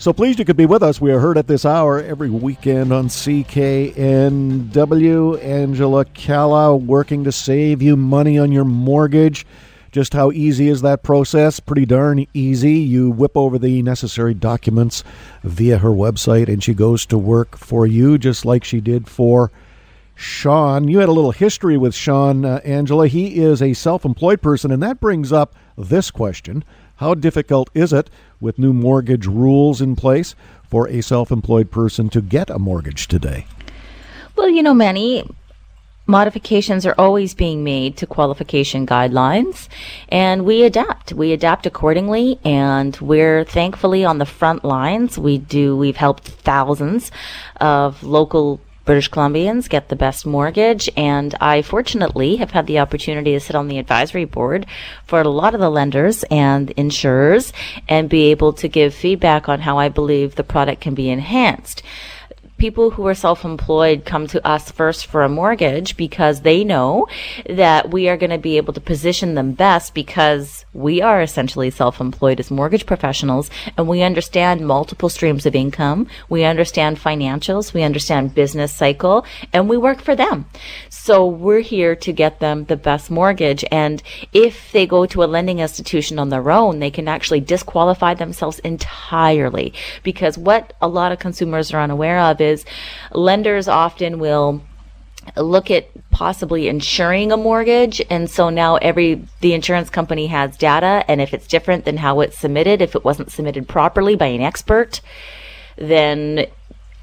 So pleased you could be with us. We are heard at this hour every weekend on CKNW. Angela Calla working to save you money on your mortgage. Just how easy is that process? Pretty darn easy. You whip over the necessary documents via her website, and she goes to work for you, just like she did for Sean. You had a little history with Sean, uh, Angela. He is a self employed person, and that brings up this question How difficult is it with new mortgage rules in place for a self employed person to get a mortgage today? Well, you know, many modifications are always being made to qualification guidelines and we adapt we adapt accordingly and we're thankfully on the front lines we do we've helped thousands of local British Columbians get the best mortgage. And I fortunately have had the opportunity to sit on the advisory board for a lot of the lenders and insurers and be able to give feedback on how I believe the product can be enhanced people who are self-employed come to us first for a mortgage because they know that we are going to be able to position them best because we are essentially self-employed as mortgage professionals and we understand multiple streams of income. We understand financials. We understand business cycle and we work for them. So we're here to get them the best mortgage. And if they go to a lending institution on their own, they can actually disqualify themselves entirely because what a lot of consumers are unaware of is is lenders often will look at possibly insuring a mortgage. And so now every the insurance company has data. And if it's different than how it's submitted if it wasn't submitted properly by an expert then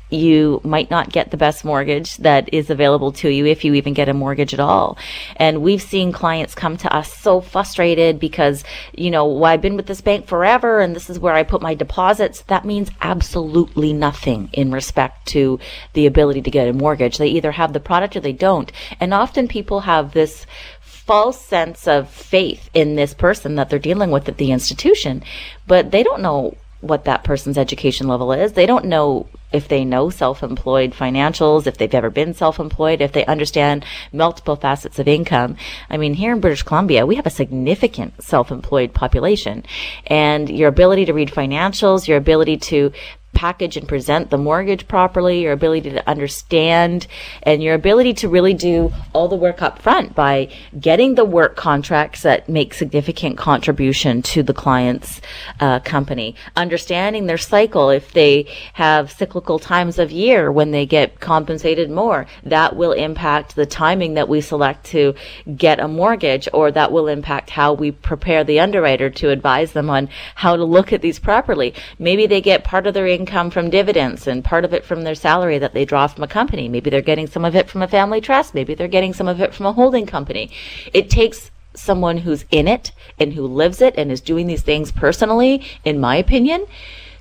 you might not get the best mortgage that is available to you if you even get a mortgage at all. And we've seen clients come to us so frustrated because, you know, well, I've been with this bank forever and this is where I put my deposits. That means absolutely nothing in respect to the ability to get a mortgage. They either have the product or they don't. And often people have this false sense of faith in this person that they're dealing with at the institution, but they don't know what that person's education level is. They don't know if they know self-employed financials, if they've ever been self-employed, if they understand multiple facets of income. I mean, here in British Columbia, we have a significant self-employed population and your ability to read financials, your ability to package and present the mortgage properly, your ability to understand, and your ability to really do all the work up front by getting the work contracts that make significant contribution to the client's uh, company, understanding their cycle. If they have cyclical times of year when they get compensated more, that will impact the timing that we select to get a mortgage, or that will impact how we prepare the underwriter to advise them on how to look at these properly. Maybe they get part of their income income from dividends and part of it from their salary that they draw from a company. Maybe they're getting some of it from a family trust. Maybe they're getting some of it from a holding company. It takes someone who's in it and who lives it and is doing these things personally, in my opinion,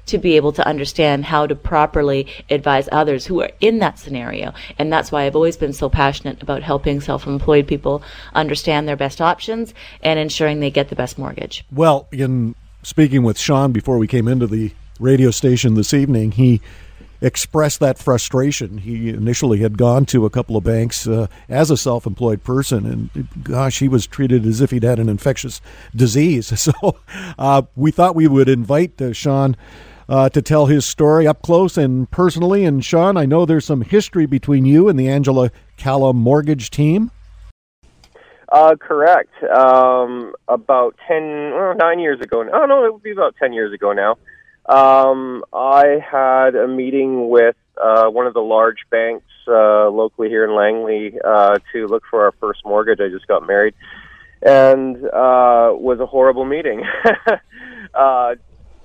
to be able to understand how to properly advise others who are in that scenario. And that's why I've always been so passionate about helping self-employed people understand their best options and ensuring they get the best mortgage. Well, in speaking with Sean before we came into the radio station this evening, he expressed that frustration. He initially had gone to a couple of banks uh, as a self employed person, and gosh, he was treated as if he'd had an infectious disease. So uh, we thought we would invite uh, Sean. Uh, to tell his story up close and personally. And Sean, I know there's some history between you and the Angela Calla mortgage team. Uh, correct. Um, about ten, well, nine years ago. Oh no, it would be about ten years ago now. Um, I had a meeting with uh, one of the large banks uh, locally here in Langley uh, to look for our first mortgage. I just got married, and uh, was a horrible meeting. uh,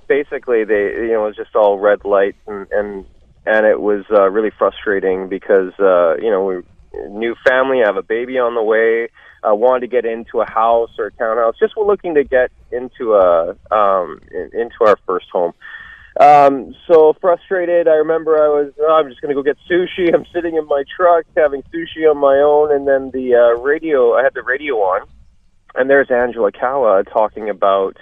basically, they you know it was just all red lights, and and and it was uh, really frustrating because uh, you know we new family, I have a baby on the way uh, wanted to get into a house or a townhouse, just we're looking to get into a um, into our first home. Um, so frustrated. I remember I was, oh, I'm just going to go get sushi. I'm sitting in my truck having sushi on my own, and then the uh, radio. I had the radio on, and there's Angela Calla talking about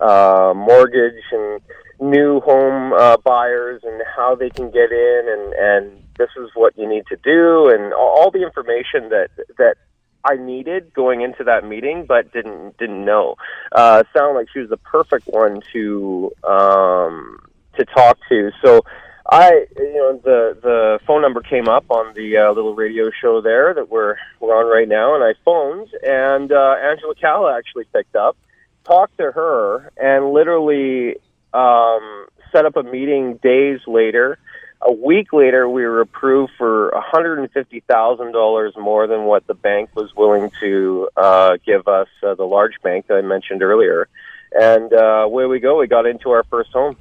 uh, mortgage and new home uh, buyers and how they can get in, and and this is what you need to do, and all the information that that I needed going into that meeting, but didn't didn't know. Uh, sounded like she was the perfect one to um, to talk to. So I, you know, the the phone number came up on the uh, little radio show there that we're we're on right now, and I phoned, and uh, Angela Calla actually picked up, talked to her, and literally um, set up a meeting days later a week later, we were approved for $150,000 more than what the bank was willing to uh, give us, uh, the large bank that I mentioned earlier. And uh, away we go. We got into our first home.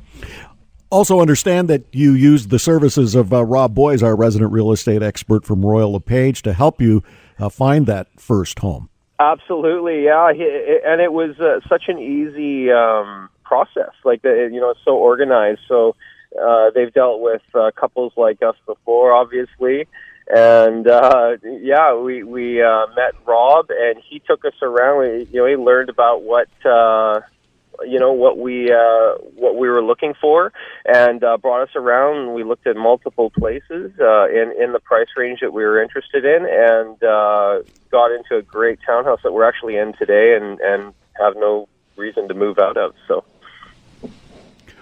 Also, understand that you used the services of uh, Rob Boies, our resident real estate expert from Royal LePage, to help you uh, find that first home. Absolutely, yeah. And it was uh, such an easy um, process. Like, you know, it's so organized. So, uh, they've dealt with uh, couples like us before, obviously. And uh, yeah, we we uh, met Rob, and he took us around. We, you know, he learned about what uh, you know what we uh, what we were looking for, and uh, brought us around. We looked at multiple places uh, in in the price range that we were interested in, and uh, got into a great townhouse that we're actually in today, and and have no reason to move out of. So.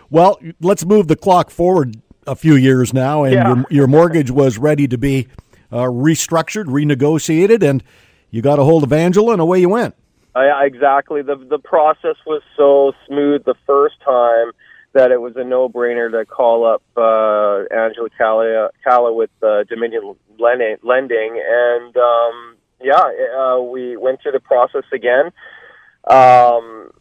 Well, let's move the clock forward a few years now, and yeah. your, your, mortgage was ready to be uh, restructured, renegotiated, and you got a hold of Angela, and away you went. Uh, yeah, exactly. The the process was so smooth the first time that it was a no brainer to call up uh, Angela Calla, Calla with uh, Dominion Lending, and um, yeah, uh, we went through the process again. Um,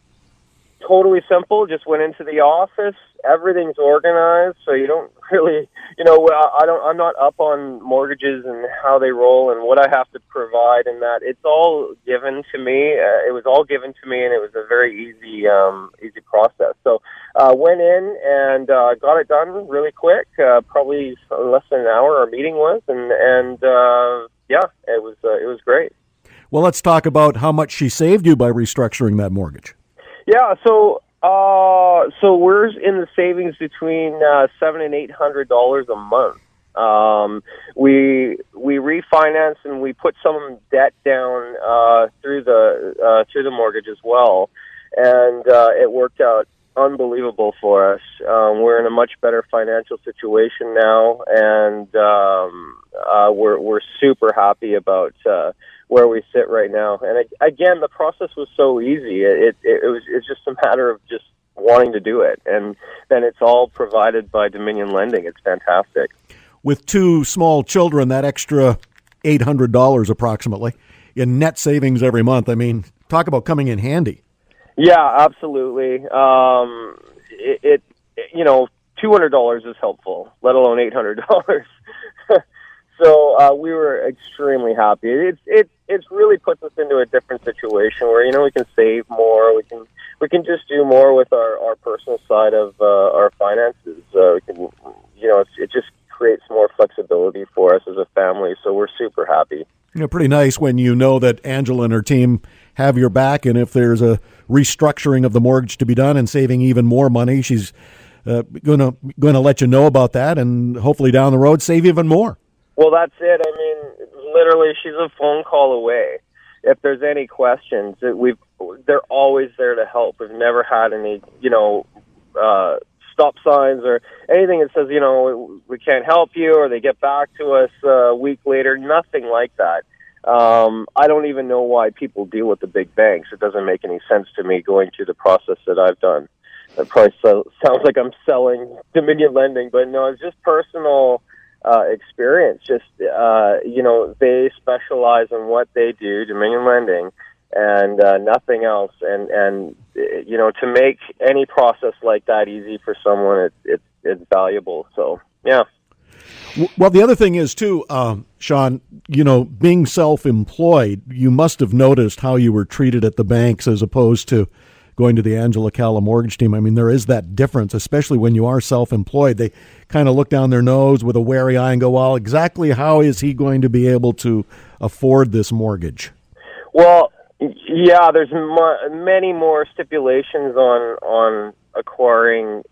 totally simple. Just went into the office. Everything's organized, so you don't really, you know, I don't. I'm not up on mortgages and how they roll and what I have to provide, and that it's all given to me. Uh, it was all given to me, and it was a very easy, um, easy process. So uh, went in and uh, got it done really quick. Uh, probably less than an hour. Our meeting was, and and uh, yeah, it was uh, it was great. Well, let's talk about how much she saved you by restructuring that mortgage. Yeah, so uh, so we're in the savings between uh, seven and eight hundred dollars a month. Um, we we refinanced and we put some debt down uh, through the uh, through the mortgage as well, and uh, it worked out unbelievable for us. Um, we're in a much better financial situation now, and um, uh, we're we're super happy about uh, where we sit right now. And again, the process was so easy. It, it, it was it's just a matter of just wanting to do it, and then it's all provided by Dominion Lending. It's fantastic. With two small children, that extra eight hundred dollars approximately in net savings every month. I mean, talk about coming in handy. Yeah, absolutely. Um, it, it you know, two hundred dollars is helpful, let alone eight hundred dollars. So uh, we were extremely happy. It's it it's really puts us into a different situation where you know we can save more, we can we can just do more with our our personal side of uh, our finances. Uh, we can you know it's, it just creates more flexibility for us as a family. So we're super happy. Know, pretty nice when you know that Angela and her team have your back, and if there's a restructuring of the mortgage to be done and saving even more money, she's uh, going to going to let you know about that, and hopefully down the road save even more. Well, that's it. I mean, literally, she's a phone call away. If there's any questions, we've they're always there to help. We've never had any, you know, uh, stop signs or anything that says, you know, we can't help you, or they get back to us uh, a week later. Nothing like that. Um, I don't even know why people deal with the big banks. It doesn't make any sense to me going through the process that I've done. That probably so, sounds like I'm selling Dominion Lending, but no, it's just personal uh, experience. Just uh, you know, they specialize in what they do, Dominion Lending, and uh, nothing else. And and you know, to make any process like that easy for someone, it, it it's valuable. So yeah. Well, the other thing is too, um, Sean. You know, being self-employed, you must have noticed how you were treated at the banks as opposed to going to the Angela Calla mortgage team. I mean, there is that difference, especially when you are self employed. They kind of look down their nose with a wary eye and go, well, exactly how is he going to be able to afford this mortgage? Well, yeah, there's many more stipulations on on acquiring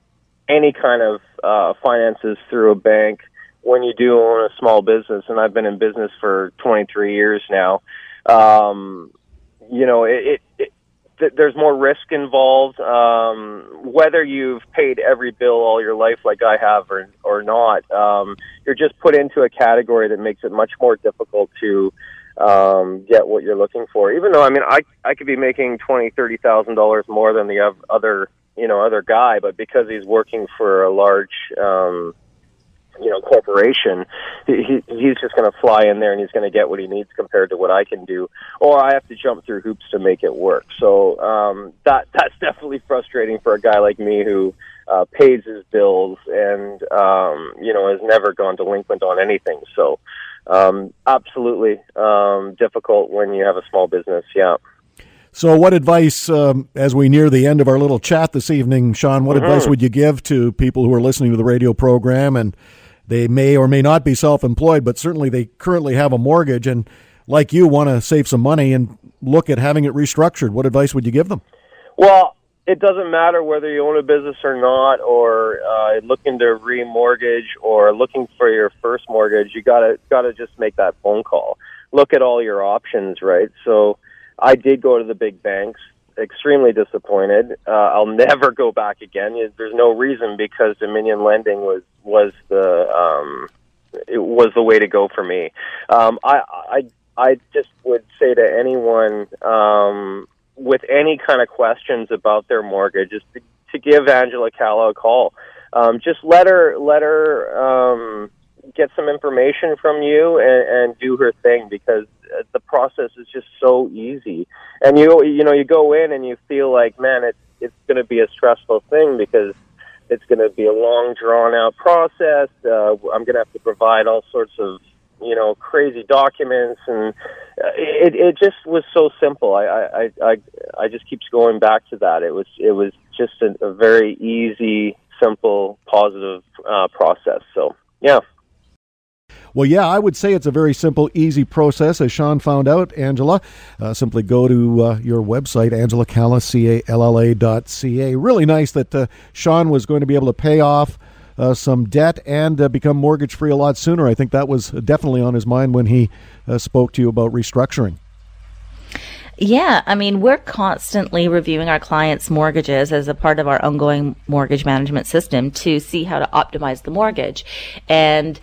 any kind of uh, finances through a bank when you do own a small business. And I've been in business for 23 years now. Um, you know, it, it, it there's more risk involved. Um, whether you've paid every bill all your life, like I have, or or not, um, you're just put into a category that makes it much more difficult to um, get what you're looking for. Even though, I mean, I I could be making twenty, thirty thousand dollars more than the other you know other guy, but because he's working for a large um, you know corporation, he, he's just going to fly in there and he's going to get what he needs compared to what I can do, or I have to jump through hoops to make it work. So um, that that's definitely frustrating for a guy like me who uh, pays his bills and um, you know has never gone delinquent on anything. So um, absolutely um, difficult when you have a small business. Yeah. So, what advice, um, as we near the end of our little chat this evening, Sean, what mm-hmm. advice would you give to people who are listening to the radio program and they may or may not be self employed, but certainly they currently have a mortgage and, like you, want to save some money and look at having it restructured? What advice would you give them? Well, it doesn't matter whether you own a business or not, or uh, looking to remortgage or looking for your first mortgage. You gotta gotta just make that phone call. Look at all your options, right? So I did go to the big banks. Extremely disappointed. Uh, I'll never go back again. There's no reason because Dominion Lending was was the um, it was the way to go for me. Um, I I I just would say to anyone um, with any kind of questions about their mortgage is to, to give Angela Calla a call. Um, just let her let her um, get some information from you and, and do her thing because uh, the process is just so easy. And you you know you go in and you feel like man it's it's going to be a stressful thing because it's going to be a long drawn out process. Uh, I'm going to have to provide all sorts of you know crazy documents and uh, it it just was so simple I, I i i just keeps going back to that it was it was just a, a very easy simple positive uh process so yeah well, yeah, I would say it's a very simple, easy process. As Sean found out, Angela, uh, simply go to uh, your website, angelacalla, C-A-L-L-A dot C-A. Really nice that uh, Sean was going to be able to pay off uh, some debt and uh, become mortgage free a lot sooner. I think that was definitely on his mind when he uh, spoke to you about restructuring. Yeah, I mean, we're constantly reviewing our clients' mortgages as a part of our ongoing mortgage management system to see how to optimize the mortgage. And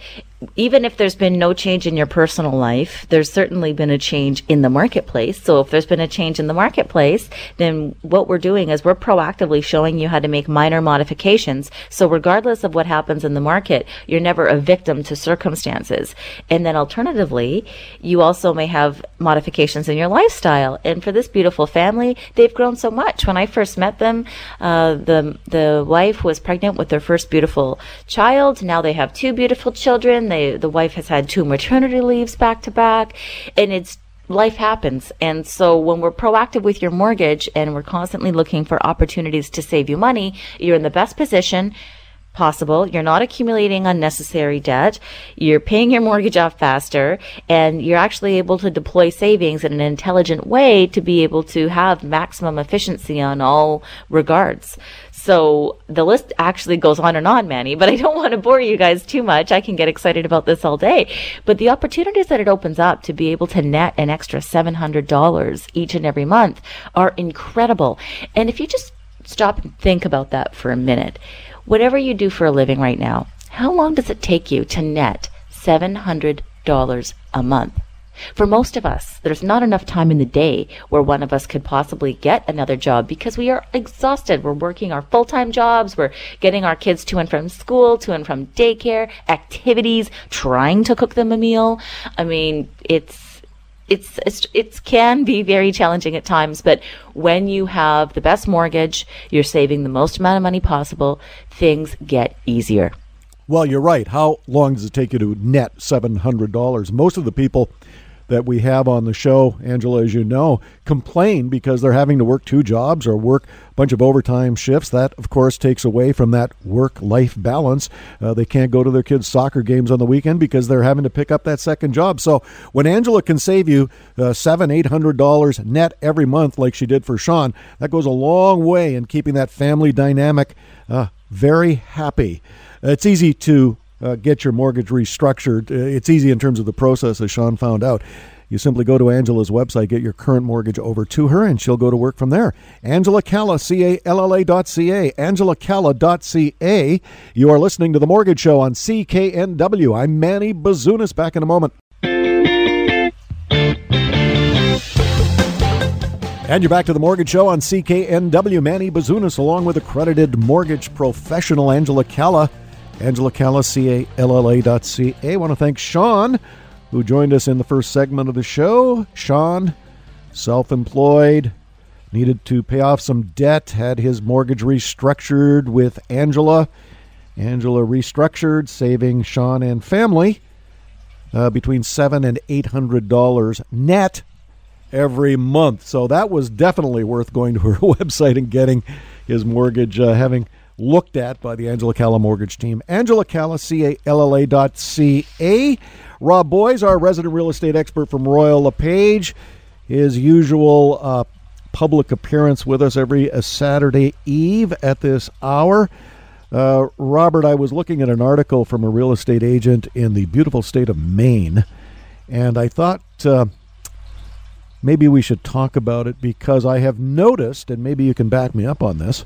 even if there's been no change in your personal life, there's certainly been a change in the marketplace. So if there's been a change in the marketplace, then what we're doing is we're proactively showing you how to make minor modifications. So regardless of what happens in the market, you're never a victim to circumstances. And then alternatively, you also may have modifications in your lifestyle. And for this beautiful family, they've grown so much. When I first met them, uh, the the wife was pregnant with their first beautiful child. Now they have two beautiful children they, the wife has had two maternity leaves back to back, and it's life happens. And so when we're proactive with your mortgage and we're constantly looking for opportunities to save you money, you're in the best position possible. You're not accumulating unnecessary debt. You're paying your mortgage off faster and you're actually able to deploy savings in an intelligent way to be able to have maximum efficiency on all regards. So the list actually goes on and on, Manny, but I don't want to bore you guys too much. I can get excited about this all day. But the opportunities that it opens up to be able to net an extra $700 each and every month are incredible. And if you just stop and think about that for a minute, whatever you do for a living right now, how long does it take you to net $700 a month? For most of us, there's not enough time in the day where one of us could possibly get another job because we are exhausted. We're working our full time jobs, we're getting our kids to and from school, to and from daycare, activities, trying to cook them a meal. I mean, it's it's, it's it can be very challenging at times, but when you have the best mortgage, you're saving the most amount of money possible, things get easier. Well, you're right. How long does it take you to net $700? Most of the people that we have on the show, Angela, as you know, complain because they're having to work two jobs or work a bunch of overtime shifts. That, of course, takes away from that work life balance. Uh, they can't go to their kids' soccer games on the weekend because they're having to pick up that second job. So when Angela can save you uh, seven, eight hundred dollars net every month, like she did for Sean, that goes a long way in keeping that family dynamic uh, very happy. It's easy to uh, get your mortgage restructured. Uh, it's easy in terms of the process, as Sean found out. You simply go to Angela's website, get your current mortgage over to her, and she'll go to work from there. Angela Calla, C-A-L-L-A dot C-A, Angela Calla dot C-A. You are listening to The Mortgage Show on CKNW. I'm Manny Bazunas. Back in a moment. And you're back to the Mortgage Show on CKNW. Manny Bazunas, along with accredited mortgage professional Angela Calla. Angela Calla, C-A-L-L-A dot C-A. I want to thank Sean, who joined us in the first segment of the show. Sean, self-employed, needed to pay off some debt, had his mortgage restructured with Angela. Angela restructured, saving Sean and family uh, between seven and eight hundred dollars net every month. So that was definitely worth going to her website and getting his mortgage, uh, having looked at by the Angela Calla mortgage team. Angela Calla, C-A-L-L-A dot C-A. Rob Boies, our resident real estate expert from Royal LePage, his usual uh, public appearance with us every uh, Saturday eve at this hour. Uh, Robert, I was looking at an article from a real estate agent in the beautiful state of Maine, and I thought uh, maybe we should talk about it because I have noticed, and maybe you can back me up on this,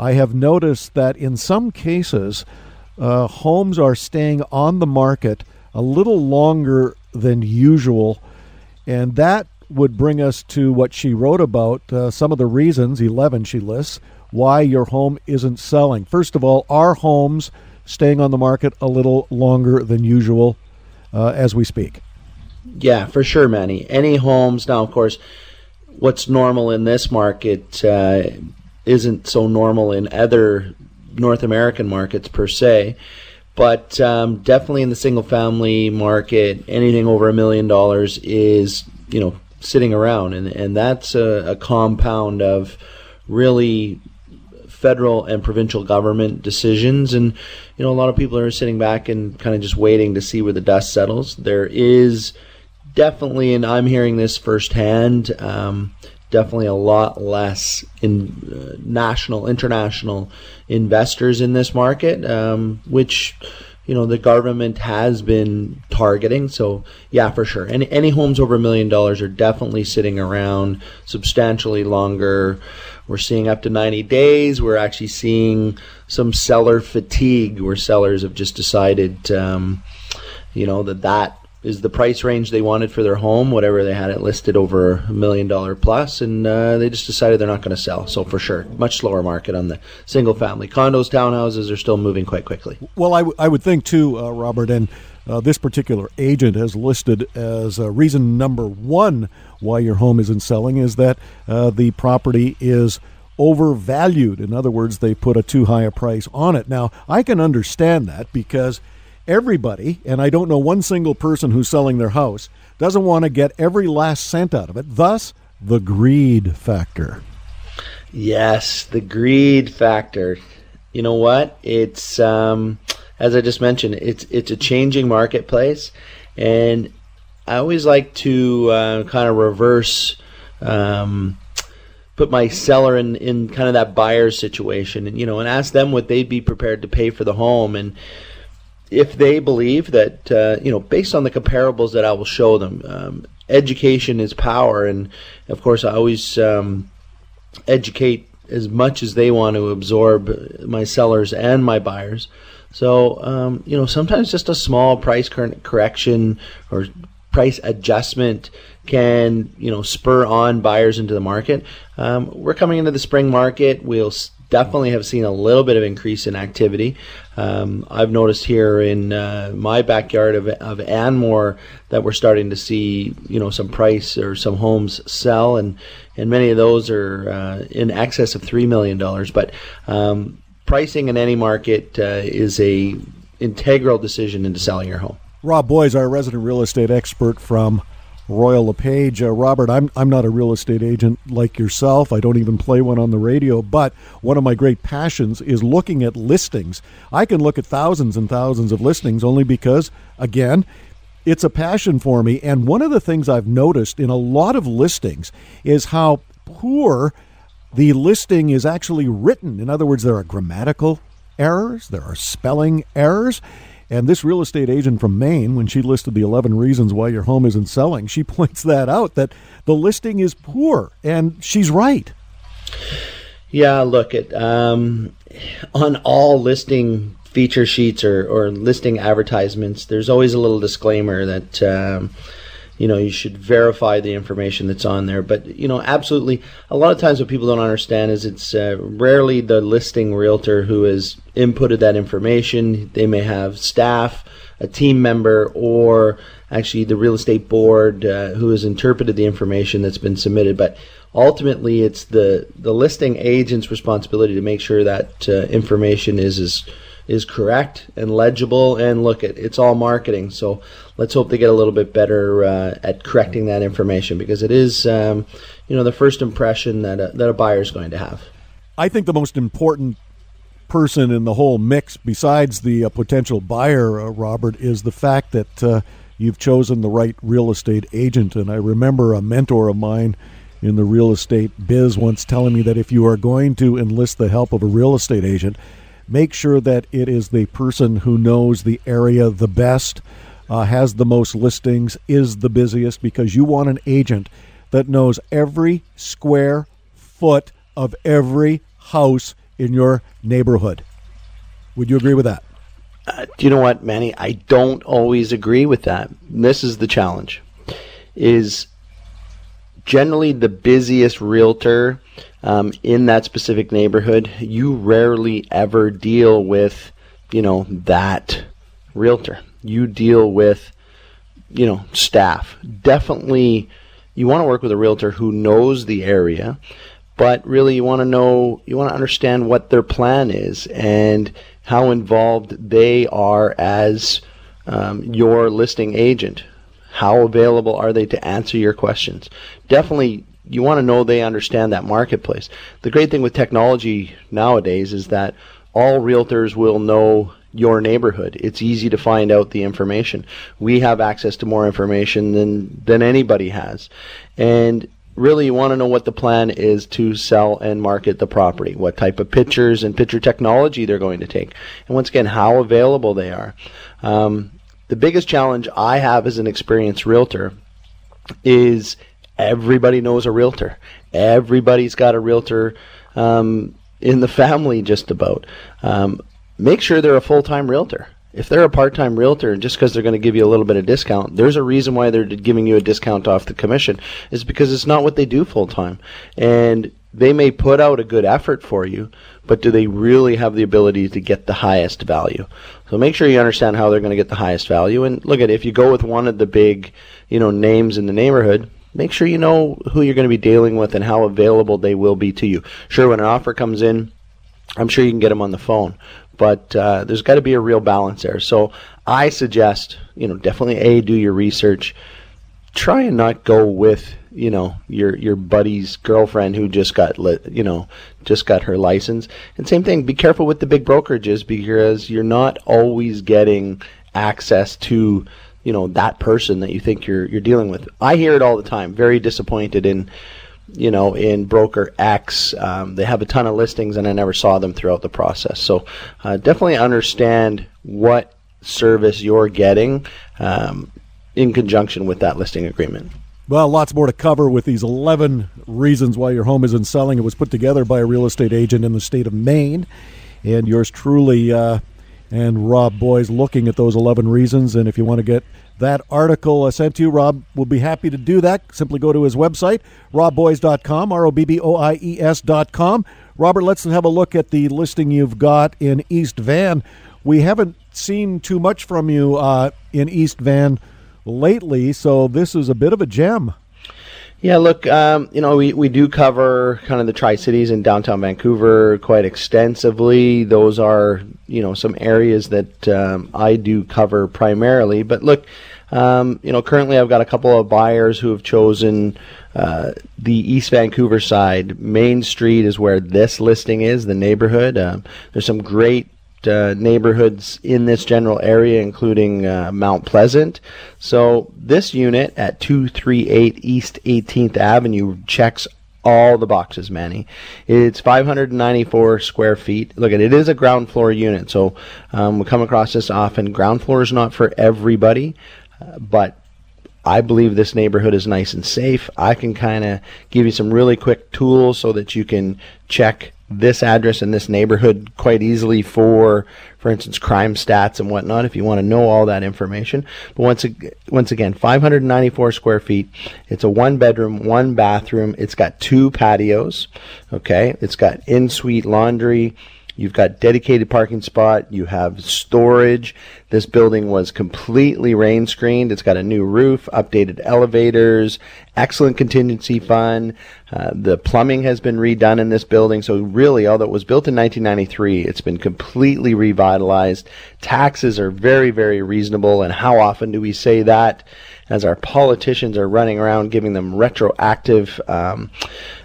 I have noticed that in some cases, uh, homes are staying on the market a little longer than usual, and that would bring us to what she wrote about uh, some of the reasons, 11 she lists, why your home isn't selling. First of all, are homes staying on the market a little longer than usual uh, as we speak? Yeah, for sure, Manny. Any homes, now, of course, what's normal in this market uh, isn't so normal in other North American markets per se. But um, definitely in the single family market, anything over a million dollars is, you know, sitting around. And, and that's a, a compound of really federal and provincial government decisions. And, you know, a lot of people are sitting back and kind of just waiting to see where the dust settles. There is definitely, and I'm hearing this firsthand, um, definitely a lot less in uh, national, international investors in this market, um, which you know the government has been targeting. So yeah, for sure. Any any homes over a million dollars are definitely sitting around substantially longer. We're seeing up to 90 days. We're actually seeing some seller fatigue where sellers have just decided, um, you know, that that is the price range they wanted for their home, whatever they had it listed over a million dollar plus, and uh, they just decided they're not going to sell. So for sure, much slower market on the single family condos, townhouses are still moving quite quickly. Well, I, w- I would think too, uh, Robert, and uh, this particular agent has listed as uh, reason number one why your home isn't selling is that uh, the property is overvalued. In other words, they put a too high a price on it. Now, I can understand that because everybody, and I don't know one single person who's selling their house, doesn't want to get every last cent out of it. Thus, the greed factor. Yes, the greed factor. You know what? It's um, as I just mentioned, it's it's a changing marketplace, and I always like to uh, kind of reverse. Um, put my seller in, in kind of that buyer situation and you know and ask them what they'd be prepared to pay for the home and if they believe that, uh, you know, based on the comparables that I will show them, um, education is power. And of course, I always um, educate as much as they want to absorb my sellers and my buyers. So, um, you know, sometimes just a small price correction or price adjustment can, you know, spur on buyers into the market. Um, we're coming into the spring market. We'll definitely have seen a little bit of increase in activity. Um, I've noticed here in uh, my backyard of, of Anmore that we're starting to see, you know, some price or some homes sell, and and many of those are uh, in excess of three million dollars. But um, pricing in any market uh, is a integral decision into selling your home. Rob Boies, our resident real estate expert from Royal LePage. Uh, Robert, I'm, I'm not a real estate agent like yourself. I don't even play one on the radio, but one of my great passions is looking at listings. I can look at thousands and thousands of listings only because, again, it's a passion for me. And one of the things I've noticed in a lot of listings is how poor the listing is actually written. In other words, there are grammatical errors, there are spelling errors. And this real estate agent from Maine, when she listed the 11 reasons why your home isn't selling, she points that out that the listing is poor. And she's right. Yeah, look at um, on all listing feature sheets or, or listing advertisements, there's always a little disclaimer that um, you know you should verify the information that's on there. But you know absolutely a lot of times what people don't understand is it's uh, rarely the listing realtor who has inputted that information. They may have staff a team member or actually the real estate board uh, who has interpreted the information that's been submitted. But ultimately it's the the listing agent's responsibility to make sure that uh, information is as is correct and legible. And look, it, it's all marketing. So let's hope they get a little bit better uh, at correcting that information because it is, um, you know, the first impression that a, that a buyer is going to have. I think the most important person in the whole mix, besides the uh, potential buyer, uh, Robert, is the fact that uh, you've chosen the right real estate agent. And I remember a mentor of mine in the real estate biz once telling me that if you are going to enlist the help of a real estate agent, make sure that it is the person who knows the area the best, uh, has the most listings, is the busiest, because you want an agent that knows every square foot of every house in your neighborhood. Would you agree with that? Uh, do you know what, Manny? I don't always agree with that. This is the challenge. Is generally the busiest realtor um, in that specific neighborhood, you rarely ever deal with, you know, that realtor. You deal with, you know, staff. Definitely, you want to work with a realtor who knows the area, but really you want to know, you want to understand what their plan is and how involved they are as um, your listing agent. How available are they to answer your questions? Definitely you want to know they understand that marketplace. The great thing with technology nowadays is that all realtors will know your neighborhood. It's easy to find out the information. We have access to more information than than anybody has. And really you want to know what the plan is to sell and market the property, what type of pictures and picture technology they're going to take, and once again how available they are. Um, the biggest challenge I have as an experienced realtor is everybody knows a realtor. Everybody's got a realtor um, in the family, just about. Um, make sure they're a full time realtor. If they're a part time realtor, just because they're going to give you a little bit of discount, there's a reason why they're giving you a discount off the commission. Is because it's not what they do full time, and they may put out a good effort for you, but do they really have the ability to get the highest value? So make sure you understand how they're going to get the highest value. And look at if you go with one of the big, you know, names in the neighborhood, make sure you know who you're going to be dealing with and how available they will be to you. Sure, when an offer comes in, I'm sure you can get them on the phone, but uh, there's got to be a real balance there. So I suggest, you know, definitely a do your research. Try and not go with you know your your buddy's girlfriend who just got lit, you know just got her license. And same thing, be careful with the big brokerages because you're not always getting access to you know that person that you think you're you're dealing with. I hear it all the time. Very disappointed in you know in broker X. Um, they have a ton of listings, and I never saw them throughout the process. So uh, definitely understand what service you're getting um, in conjunction with that listing agreement. Well, lots more to cover with these 11 reasons why your home isn't selling. It was put together by a real estate agent in the state of Maine. And yours truly uh, and Rob Boies looking at those 11 reasons. And if you want to get that article uh, sent to you, Rob will be happy to do that. Simply go to his website, robboies.com, R O B B O I E S.com. Robert, let's have a look at the listing you've got in East Van. We haven't seen too much from you uh, in East Van lately, so this is a bit of a gem. Yeah, look, um, you know, we, we do cover kind of the Tri Cities and downtown Vancouver quite extensively. Those are, you know, some areas that um, I do cover primarily. But look, um, you know, currently I've got a couple of buyers who have chosen uh, the East Vancouver side. Main Street is where this listing is, the neighborhood. Um, there's some great uh, neighborhoods in this general area, including uh, Mount Pleasant. So this unit at 238 East 18th Avenue checks all the boxes, Manny. It's 594 square feet. Look at it, is a ground floor unit, so um, we come across this often. Ground floor is not for everybody, but I believe this neighborhood is nice and safe. I can kind of give you some really quick tools so that you can check this address in this neighborhood quite easily for, for instance, crime stats and whatnot. If you want to know all that information, but once once again, 594 square feet. It's a one bedroom, one bathroom. It's got two patios. Okay, it's got in suite laundry. You've got dedicated parking spot. You have storage. This building was completely rain screened. It's got a new roof, updated elevators, excellent contingency fund. Uh, the plumbing has been redone in this building. So really, although it was built in 1993, it's been completely revitalized. Taxes are very, very reasonable. And how often do we say that? As our politicians are running around giving them retroactive um,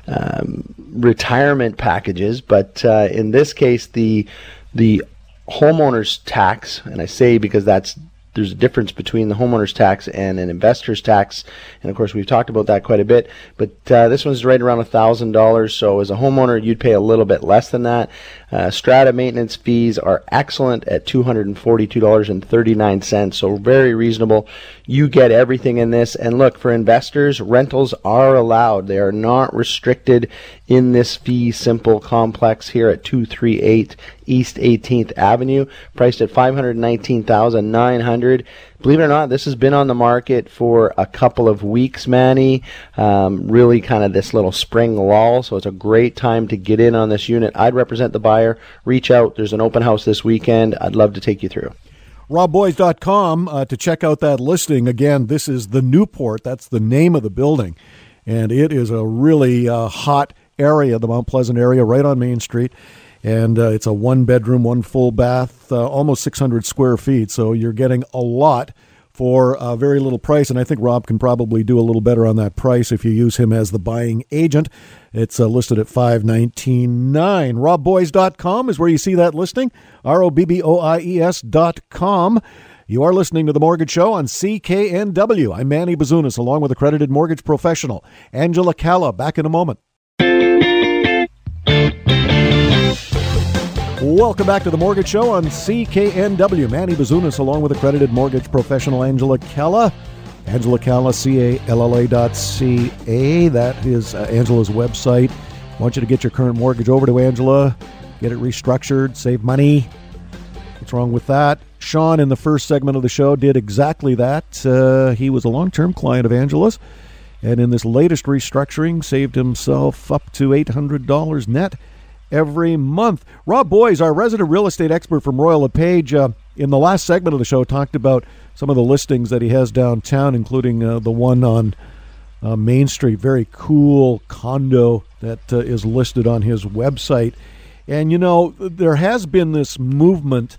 um, retirement packages. But uh, in this case, the the homeowners tax, and I say because that's there's a difference between the homeowner's tax and an investor's tax, and of course we've talked about that quite a bit. But uh, this one's right around a thousand dollars. So as a homeowner, you'd pay a little bit less than that. Uh, strata maintenance fees are excellent at two hundred and forty-two dollars and thirty-nine cents. So very reasonable. You get everything in this. And look, for investors, rentals are allowed. They are not restricted in this fee simple complex here at 238 East 18th Avenue, priced at 519,900. Believe it or not, this has been on the market for a couple of weeks, Manny. Um, really kind of this little spring lull, so it's a great time to get in on this unit. I'd represent the buyer. Reach out. There's an open house this weekend. I'd love to take you through robboies.com uh, to check out that listing. Again, this is the Newport. That's the name of the building. And it is a really uh, hot area, the Mount Pleasant area, right on Main Street. And uh, it's a one bedroom, one full bath, uh, almost 600 square feet. So you're getting a lot for a very little price. And I think Rob can probably do a little better on that price if you use him as the buying agent. It's uh, listed at five nineteen nine. RobBoies.com is where you see that listing. R O B B O I E S dot com. You are listening to The Mortgage Show on CKNW. I'm Manny Bazunas, along with accredited mortgage professional Angela Calla. Back in a moment. Welcome back to the Mortgage Show on CKNW. Manny Bazunas, along with accredited mortgage professional Angela Calla. Angela Calla, C-A-L-L-A dot C-A. That is uh, Angela's website. I want you to get your current mortgage over to Angela, get it restructured, save money. What's wrong with that? Sean, in the first segment of the show, did exactly that. Uh, he was a long-term client of Angela's, and in this latest restructuring, saved himself up to $800 net every month. Rob Boies, our resident real estate expert from Royal LePage, uh, in the last segment of the show, talked about some of the listings that he has downtown, including uh, the one on uh, Main Street. Very cool condo that uh, is listed on his website. And, you know, there has been this movement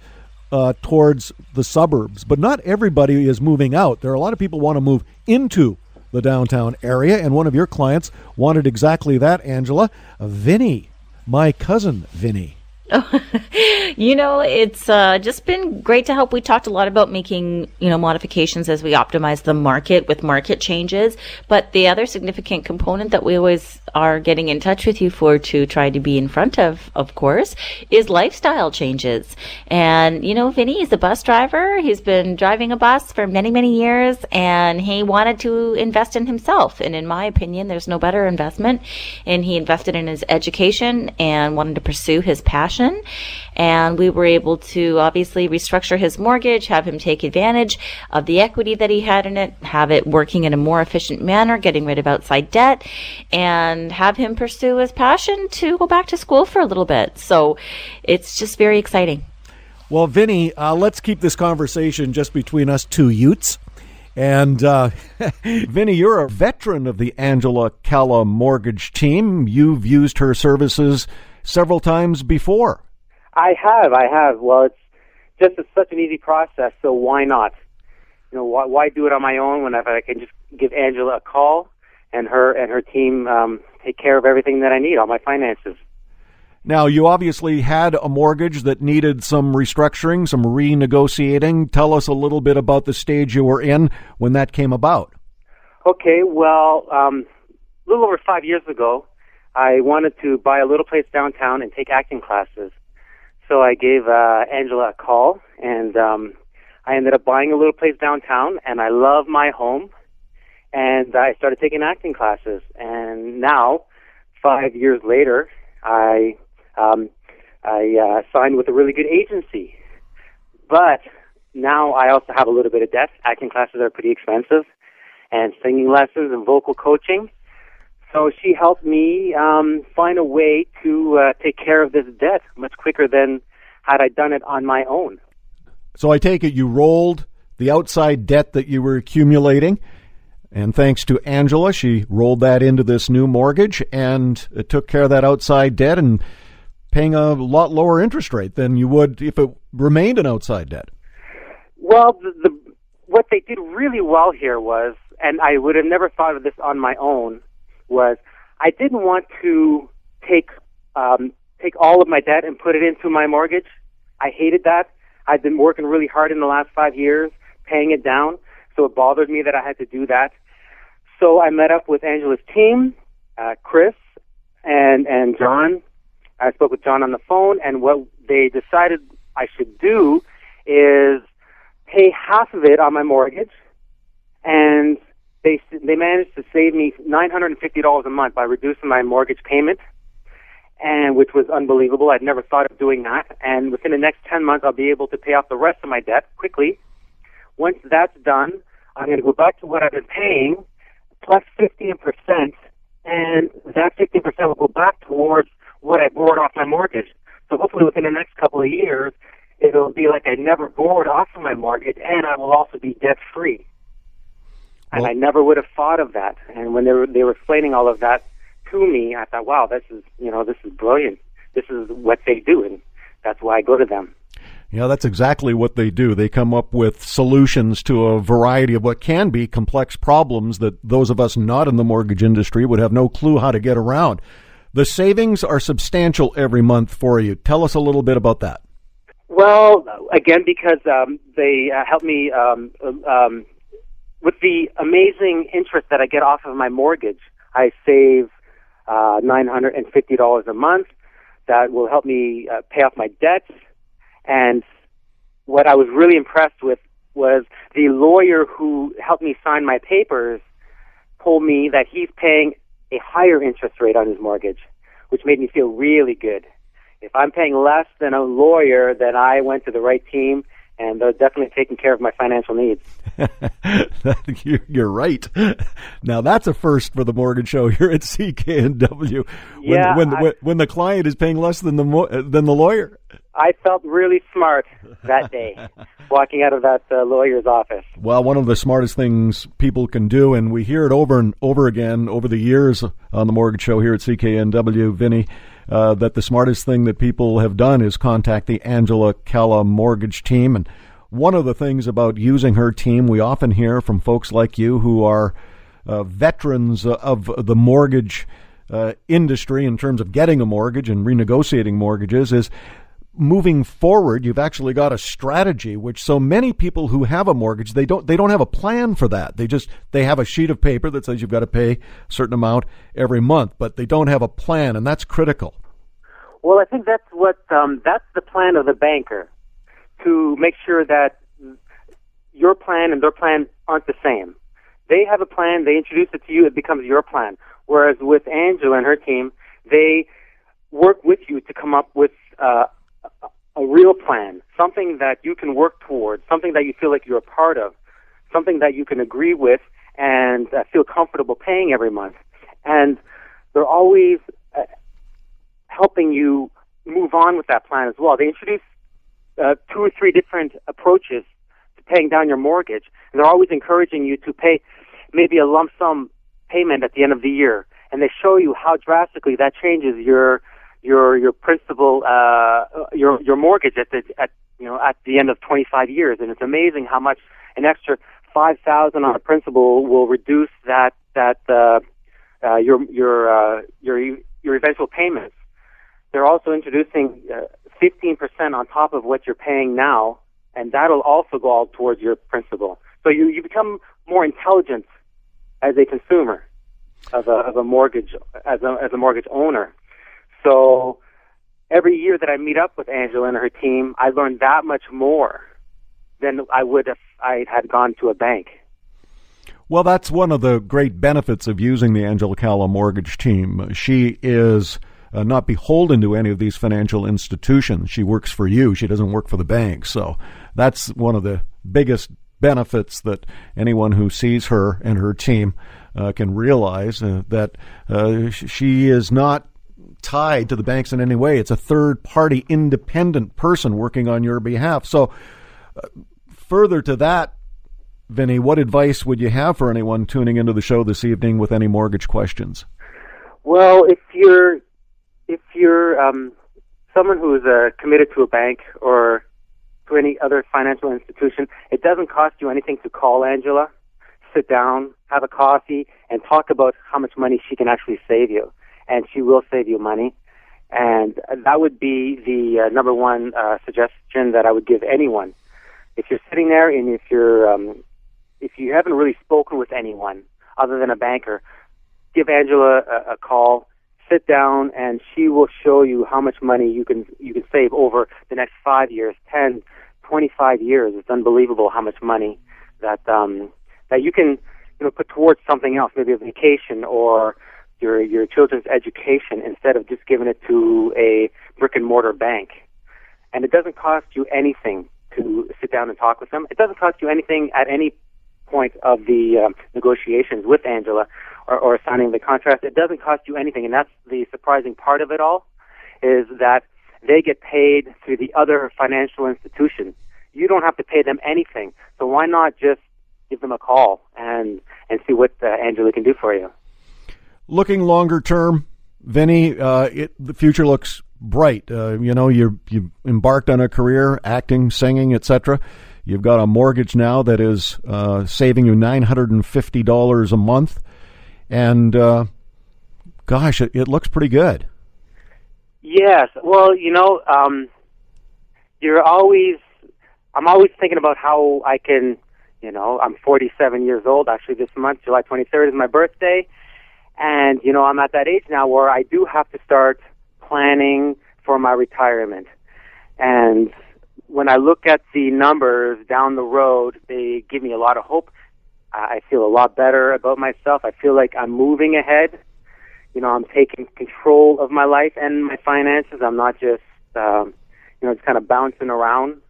uh, towards the suburbs, but not everybody is moving out. There are a lot of people want to move into the downtown area, and one of your clients wanted exactly that, Angela. Vinny my cousin Vinny. you know, it's uh, just been great to help. We talked a lot about making, you know, modifications as we optimize the market with market changes. But the other significant component that we always are getting in touch with you for to try to be in front of, of course, is lifestyle changes. And, you know, Vinny is a bus driver. He's been driving a bus for many, many years and he wanted to invest in himself. And in my opinion, there's no better investment. And he invested in his education and wanted to pursue his passion And we were able to obviously restructure his mortgage, have him take advantage of the equity that he had in it, have it working in a more efficient manner, getting rid of outside debt, and have him pursue his passion to go back to school for a little bit. So it's just very exciting. Well, Vinny, uh, let's keep this conversation just between us two Utes. And uh, Vinny, you're a veteran of the Angela Calla mortgage team. You've used her services several times before. I have, I have. Well, it's just a, such an easy process, so why not? You know, why, why do it on my own when I can just give Angela a call and her and her team um, take care of everything that I need, all my finances. Now, you obviously had a mortgage that needed some restructuring, some renegotiating. Tell us a little bit about the stage you were in when that came about. Okay, well, um, a little over five years ago, I wanted to buy a little place downtown and take acting classes. So I gave uh, Angela a call, and um, I ended up buying a little place downtown. And I love my home, and I started taking acting classes. And now, five years later, I um, I uh, signed with a really good agency. But now I also have a little bit of debt. Acting classes are pretty expensive, and singing lessons and vocal coaching. So she helped me um, find a way to uh, take care of this debt much quicker than had I done it on my own. So I take it you rolled the outside debt that you were accumulating. And thanks to Angela, she rolled that into this new mortgage and it took care of that outside debt and paying a lot lower interest rate than you would if it remained an outside debt. Well, the, the what they did really well here was, and I would have never thought of this on my own, was I didn't want to take um, take all of my debt and put it into my mortgage. I hated that. I'd been working really hard in the last five years, paying it down, so it bothered me that I had to do that. So I met up with Angela's team, uh, Chris and and John, I spoke with John on the phone, and what they decided I should do is pay half of it on my mortgage, and they they managed to save me nine hundred and fifty dollars a month by reducing my mortgage payment, and which was unbelievable. I'd never thought of doing that. And within the next ten months, I'll be able to pay off the rest of my debt quickly. Once that's done, I'm going to go back to what I've been paying plus fifteen percent, and that fifteen percent will go back towards what I borrowed off my mortgage. So hopefully within the next couple of years, it'll be like I never borrowed off of my mortgage, and I will also be debt free. And well, I never would have thought of that. And when they were they were explaining all of that to me, I thought, wow, this is you know this is brilliant. This is what they do, and that's why I go to them. Yeah, that's exactly what they do. They come up with solutions to a variety of what can be complex problems that those of us not in the mortgage industry would have no clue how to get around. The savings are substantial every month for you. Tell us a little bit about that. Well, again, because um, they uh, help me um, um, with the amazing interest that I get off of my mortgage. I save uh, $950 a month. That will help me uh, pay off my debts. And what I was really impressed with was the lawyer who helped me sign my papers told me that he's paying a higher interest rate on his mortgage, which made me feel really good. If I'm paying less than a lawyer, then I went to the right team and they're definitely taking care of my financial needs. You're right. Now that's a first for the mortgage show here at CKNW. When, yeah, when, I, when the client is paying less than the than the lawyer. I felt really smart that day walking out of that uh, lawyer's office. Well, one of the smartest things people can do, and we hear it over and over again over the years on the Mortgage Show here at CKNW, Vinny, uh, that the smartest thing that people have done is contact the Angela Calla mortgage team. And one of the things about using her team, we often hear from folks like you who are uh, veterans of the mortgage uh, industry in terms of getting a mortgage and renegotiating mortgages, is moving forward you've actually got a strategy which so many people who have a mortgage they don't they don't have a plan for that. They just they have a sheet of paper that says you've got to pay a certain amount every month but they don't have a plan and that's critical. Well i think that's what um, that's the plan of the banker to make sure that your plan and their plan aren't the same. They have a plan they introduce it to you it becomes your plan. Whereas with angela and her team they work with you to come up with uh, a real plan, something that you can work towards, something that you feel like you're a part of, something that you can agree with and uh, feel comfortable paying every month. And they're always uh, helping you move on with that plan as well. They introduce uh, two or three different approaches to paying down your mortgage. And they're always encouraging you to pay maybe a lump sum payment at the end of the year. And they show you how drastically that changes your your your principal uh your your mortgage at the at you know at the end of 25 years. And it's amazing how much an extra 5000 on a principal will reduce that that uh, uh your your uh your your eventual payments. They're also introducing uh, 15% on top of what you're paying now and that'll also go all towards your principal. So you you become more intelligent as a consumer of a of a mortgage as a as a mortgage owner so every year that I meet up with Angela and her team, I learn that much more than I would if I had gone to a bank. Well, that's one of the great benefits of using the Angela Calla mortgage team. She is uh, not beholden to any of these financial institutions. She works for you. She doesn't work for the bank. So that's one of the biggest benefits that anyone who sees her and her team uh, can realize uh, that uh, she is not tied to the banks in any way. It's a third party independent person working on your behalf. So, uh, further to that, Vinny, what advice would you have for anyone tuning into the show this evening with any mortgage questions? Well, if you're if you're um, someone who is uh, committed to a bank or to any other financial institution, it doesn't cost you anything to call Angela, sit down, have a coffee, and talk about how much money she can actually save you and she will save you money. And that would be the uh, number one uh, suggestion that I would give anyone. If you're sitting there and if you're um, if you haven't really spoken with anyone other than a banker, give Angela a, a call, sit down, and she will show you how much money you can you can save over the next five years, ten, twenty-five years. It's unbelievable how much money that um, that you can you know put towards something else, maybe a vacation or your your children's education instead of just giving it to a brick and mortar bank. And it doesn't cost you anything to sit down and talk with them. It doesn't cost you anything at any point of the um, negotiations with Angela or, or signing the contract. It doesn't cost you anything, and that's the surprising part of it all, is that they get paid through the other financial institution. You don't have to pay them anything. So why not just give them a call and and see what uh, Angela can do for you? Looking longer term, Vinny, uh, it, the future looks bright. Uh, you know, you you embarked on a career acting, singing, etc. You've got a mortgage now that is uh, saving you nine hundred and fifty dollars a month, and uh, gosh, it, it, looks pretty good. Yes, well, you know, um, you're always. I'm always thinking about how I can. You know, I'm 47 years old. Actually, this month, July 23rd, is my birthday and, you know, I'm at that age now where I do have to start planning for my retirement. And when I look at the numbers down the road, they give me a lot of hope. I feel a lot better about myself. I feel like I'm moving ahead. You know, I'm taking control of my life and my finances. I'm not just, um, you know, just kind of bouncing around.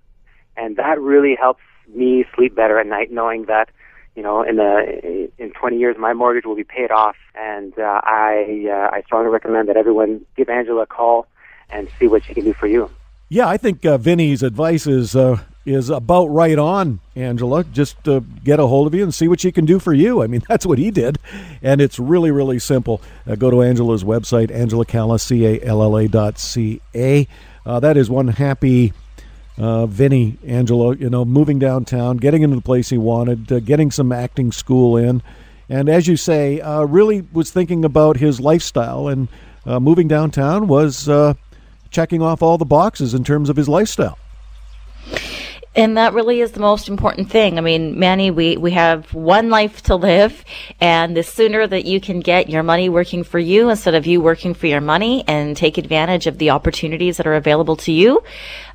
And that really helps me sleep better at night, knowing that you know, in the in 20 years, my mortgage will be paid off, and uh, I uh, I strongly recommend that everyone give Angela a call and see what she can do for you. Yeah, I think uh, Vinny's advice is uh, is about right on, Angela. Just uh, get a hold of you and see what she can do for you. I mean, that's what he did, and it's really really simple. Uh, go to Angela's website, angelacalla, c a l l a dot c a. Uh, that is one happy uh, Vinny Angelo, you know, moving downtown, getting into the place he wanted, uh, getting some acting school in, and as you say, uh, really was thinking about his lifestyle, and uh, moving downtown was uh, checking off all the boxes in terms of his lifestyle. And that really is the most important thing. I mean, Manny, we, we have one life to live, and the sooner that you can get your money working for you instead of you working for your money and take advantage of the opportunities that are available to you,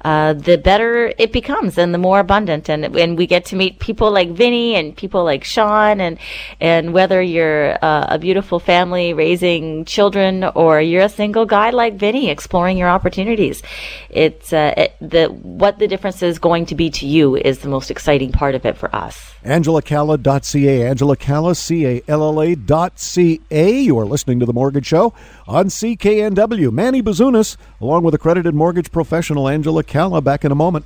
uh, the better it becomes and the more abundant. And, and we get to meet people like Vinny and people like Sean and, and whether you're uh, a beautiful family raising children or you're a single guy like Vinny exploring your opportunities. It's, uh, it, the, what the difference is going to be to you is the most exciting part of it for us. AngelaCalla.ca, Angela Calla, C-A-L-L-A dot C-A. You are listening to The Mortgage Show on CKNW. Manny Bazunas, along with accredited mortgage professional Angela Calla, back in a moment.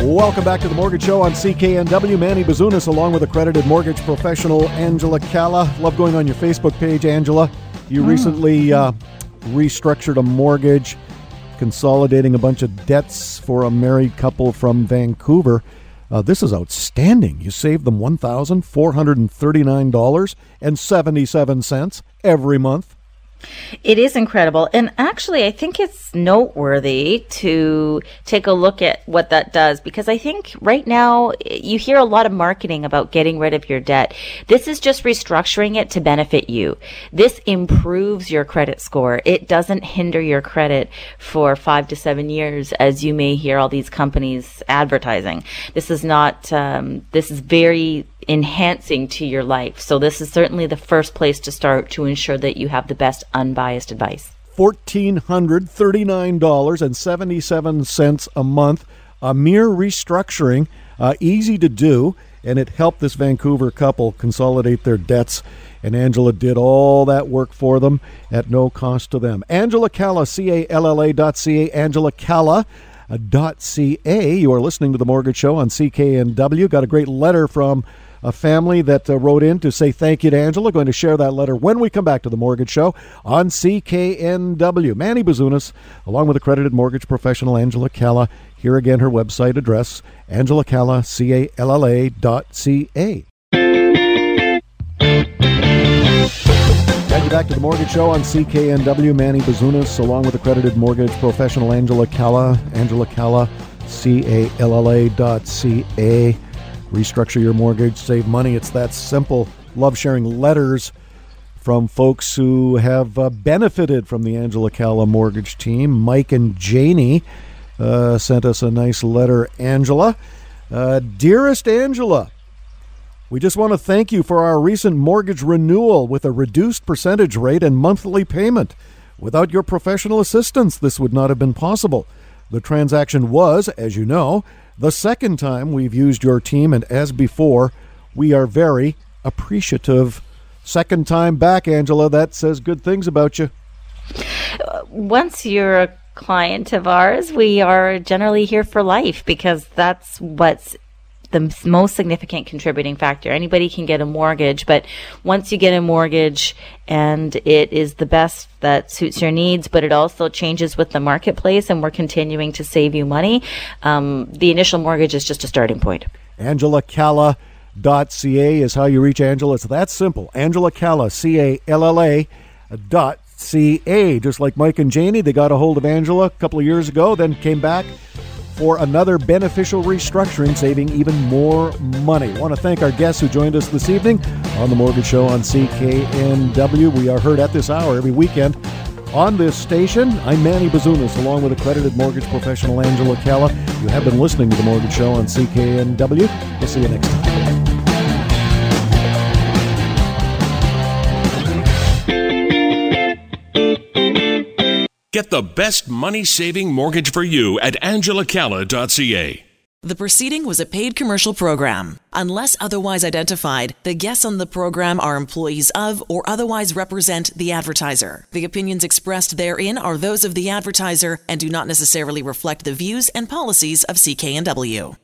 Welcome back to the Mortgage Show on CKNW. Manny Bazunas, along with accredited mortgage professional Angela Calla. Love going on your Facebook page, Angela. You mm. recently uh, restructured a mortgage, consolidating a bunch of debts for a married couple from Vancouver. Uh, this is outstanding. You save them $1,439.77 every month. It is incredible. And actually, I think it's noteworthy to take a look at what that does because I think right now you hear a lot of marketing about getting rid of your debt. This is just restructuring it to benefit you. This improves your credit score. It doesn't hinder your credit for five to seven years as you may hear all these companies advertising. This is not, um, this is very enhancing to your life. So this is certainly the first place to start to ensure that you have the best unbiased advice. $1,439.77 a month, a mere restructuring, uh, easy to do, and it helped this Vancouver couple consolidate their debts. And Angela did all that work for them at no cost to them. Angela Calla, C A L L A dot C A, Angela Calla. Dot ca. You are listening to the Mortgage Show on CKNW. Got a great letter from a family that uh, wrote in to say thank you to Angela. Going to share that letter when we come back to the Mortgage Show on CKNW. Manny Bazunas, along with accredited mortgage professional Angela Calla. Here again, her website address, Angela Calla, C-A-L-L-A dot C-A. back to the Mortgage Show on CKNW. Manny Bazunas, along with accredited mortgage professional Angela Calla. Angela Calla, C A L L A dot C A. Restructure your mortgage, save money. It's that simple. Love sharing letters from folks who have uh, benefited from the Angela Calla mortgage team. Mike and Janie uh, sent us a nice letter. Angela, uh, dearest Angela, we just want to thank you for our recent mortgage renewal with a reduced percentage rate and monthly payment. Without your professional assistance, this would not have been possible. The transaction was, as you know, the second time we've used your team, and as before, we are very appreciative. Second time back, Angela, that says good things about you. Once you're a client of ours, we are generally here for life because that's what's the most significant contributing factor. Anybody can get a mortgage, but once you get a mortgage and it is the best that suits your needs, but it also changes with the marketplace and we're continuing to save you money, um, the initial mortgage is just a starting point. Angela Calla. Dot ca is how you reach Angela. It's that simple. Angela Calla, C A L L A dot C A. Just like Mike and Janie, they got a hold of Angela a couple of years ago, then came back for another beneficial restructuring, saving even more money. I want to thank our guests who joined us this evening on the Mortgage Show on CKNW. We are heard at this hour every weekend on this station. I'm Manny Bazunas, along with accredited mortgage professional Angela Calla. You have been listening to the Mortgage Show on CKNW. We'll see you next time. Get the best money saving mortgage for you at angelacalla.ca. The proceeding was a paid commercial program. Unless otherwise identified, the guests on the program are employees of or otherwise represent the advertiser. The opinions expressed therein are those of the advertiser and do not necessarily reflect the views and policies of CKNW.